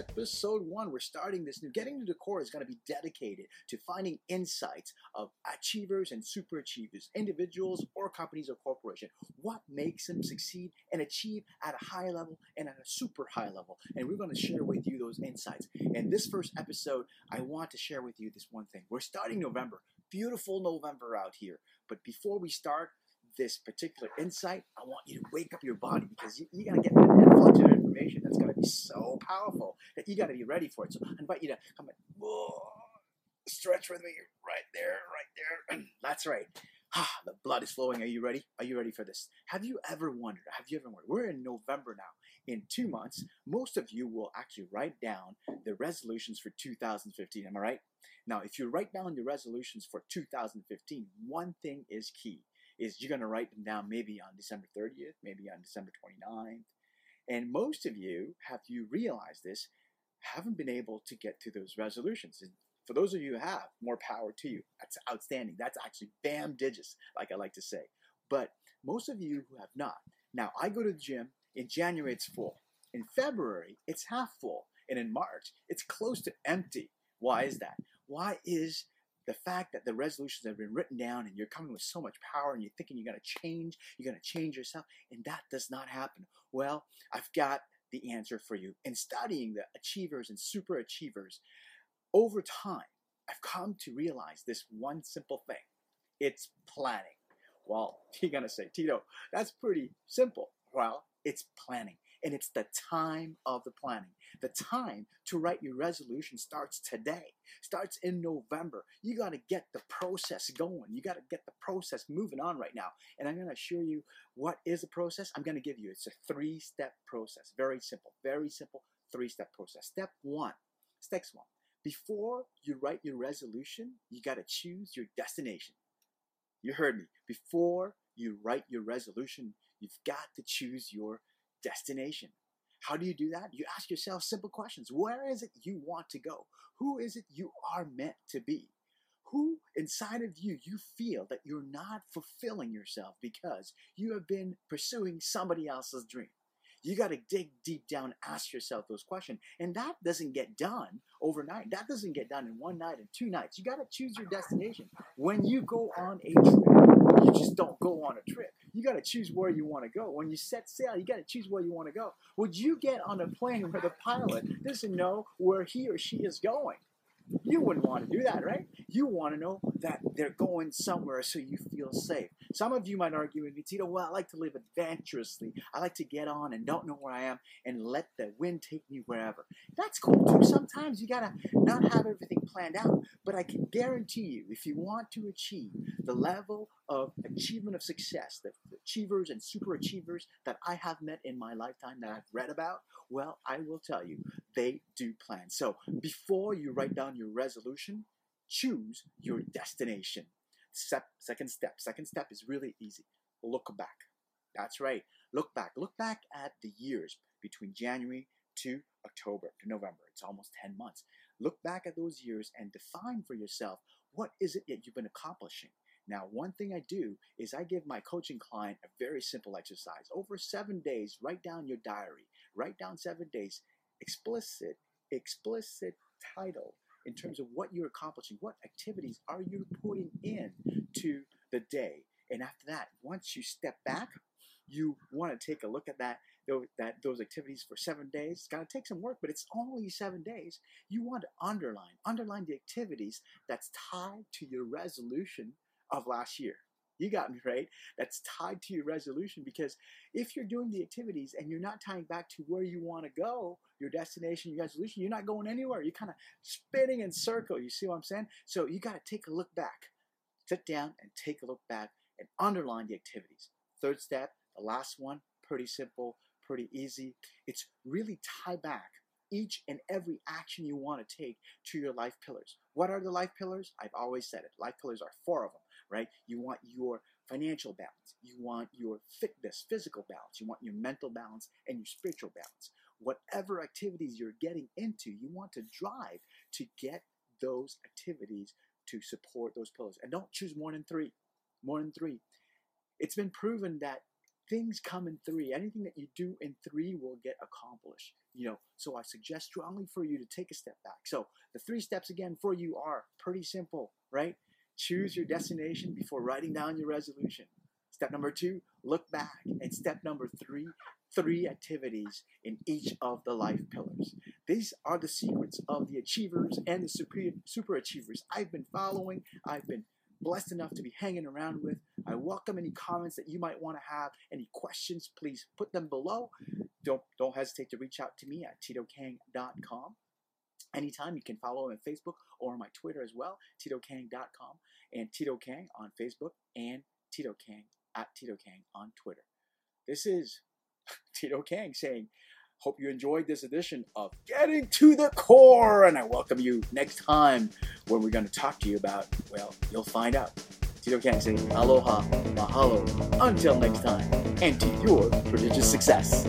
episode one. We're starting this new. Getting to the core is going to be dedicated to finding insights of achievers and super achievers, individuals or companies or corporations. What makes them succeed and achieve at a high level and at a super high level. And we're going to share with you those insights. In this first episode, I want to share with you this one thing. We're starting November. Beautiful November out here. But before we start, this particular insight, I want you to wake up your body because you, you got to get an influx of information that's going to be so powerful that you got to be ready for it. So I invite you to come and whoa, stretch with me right there, right there. that's right. Ah, the blood is flowing. Are you ready? Are you ready for this? Have you ever wondered? Have you ever wondered? We're in November now. In two months, most of you will actually write down the resolutions for 2015. Am I right? Now, if you write down your resolutions for 2015, one thing is key is you're going to write them down maybe on December 30th, maybe on December 29th. And most of you, have you realized this, haven't been able to get to those resolutions. And for those of you who have, more power to you. That's outstanding. That's actually bam digits, like I like to say. But most of you who have not, now I go to the gym, in January it's full. In February, it's half full. And in March, it's close to empty. Why is that? Why is the fact that the resolutions have been written down and you're coming with so much power and you're thinking you're going to change, you're going to change yourself, and that does not happen. Well, I've got the answer for you. In studying the achievers and super achievers, over time, I've come to realize this one simple thing it's planning. Well, you're going to say, Tito, that's pretty simple. Well, it's planning and it's the time of the planning. The time to write your resolution starts today, starts in November. You got to get the process going. You got to get the process moving on right now. And I'm going to assure you what is the process. I'm going to give you it's a three step process. Very simple, very simple three step process. Step one, steps one. Before you write your resolution, you got to choose your destination. You heard me. Before you write your resolution, you've got to choose your destination. How do you do that? You ask yourself simple questions. Where is it you want to go? Who is it you are meant to be? Who inside of you you feel that you're not fulfilling yourself because you have been pursuing somebody else's dream? You got to dig deep down, ask yourself those questions. And that doesn't get done overnight. That doesn't get done in one night and two nights. You got to choose your destination. When you go on a trip, you just don't go on a trip. You got to choose where you want to go. When you set sail, you got to choose where you want to go. Would you get on a plane where the pilot doesn't know where he or she is going? You wouldn't want to do that, right? You want to know that they're going somewhere so you feel safe. Some of you might argue with me, Tito, well, I like to live adventurously. I like to get on and don't know where I am and let the wind take me wherever. That's cool too. Sometimes you got to not have everything planned out. But I can guarantee you, if you want to achieve the level of achievement of success, the achievers and super achievers that I have met in my lifetime that I've read about, well, I will tell you, they do plan. So before you write down your resolution, choose your destination. Step, second step. Second step is really easy. Look back. That's right. Look back. Look back at the years between January to October to November. It's almost 10 months. Look back at those years and define for yourself what is it that you've been accomplishing. Now, one thing I do is I give my coaching client a very simple exercise. Over seven days, write down your diary. Write down seven days, explicit, explicit title in terms of what you're accomplishing. What activities are you putting in to the day? And after that, once you step back, you want to take a look at that those, that those activities for seven days. It's to take some work, but it's only seven days. You want to underline underline the activities that's tied to your resolution of last year. You got me right. That's tied to your resolution because if you're doing the activities and you're not tying back to where you want to go, your destination, your resolution, you're not going anywhere. You're kind of spinning in circle. You see what I'm saying? So you got to take a look back. Sit down and take a look back and underline the activities. Third step, the last one, pretty simple, pretty easy. It's really tie back each and every action you want to take to your life pillars. What are the life pillars? I've always said it. Life pillars are four of them right? You want your financial balance, you want your fitness, physical balance, you want your mental balance, and your spiritual balance. Whatever activities you're getting into, you want to drive to get those activities to support those pillars. And don't choose more than three. More than three. It's been proven that things come in three. Anything that you do in three will get accomplished. You know, so I suggest strongly for you to take a step back. So the three steps again for you are pretty simple, right? Choose your destination before writing down your resolution. Step number two, look back. And step number three, three activities in each of the life pillars. These are the secrets of the achievers and the super, super achievers I've been following, I've been blessed enough to be hanging around with. I welcome any comments that you might want to have, any questions, please put them below. Don't don't hesitate to reach out to me at titokang.com. Anytime you can follow me on Facebook or on my Twitter as well, titokang.com and Tito Kang on Facebook and Tito Kang at Tito Kang on Twitter. This is Tito Kang saying, Hope you enjoyed this edition of Getting to the Core, and I welcome you next time when we're going to talk to you about, well, you'll find out. Tito Kang saying aloha, mahalo, until next time, and to your prodigious success.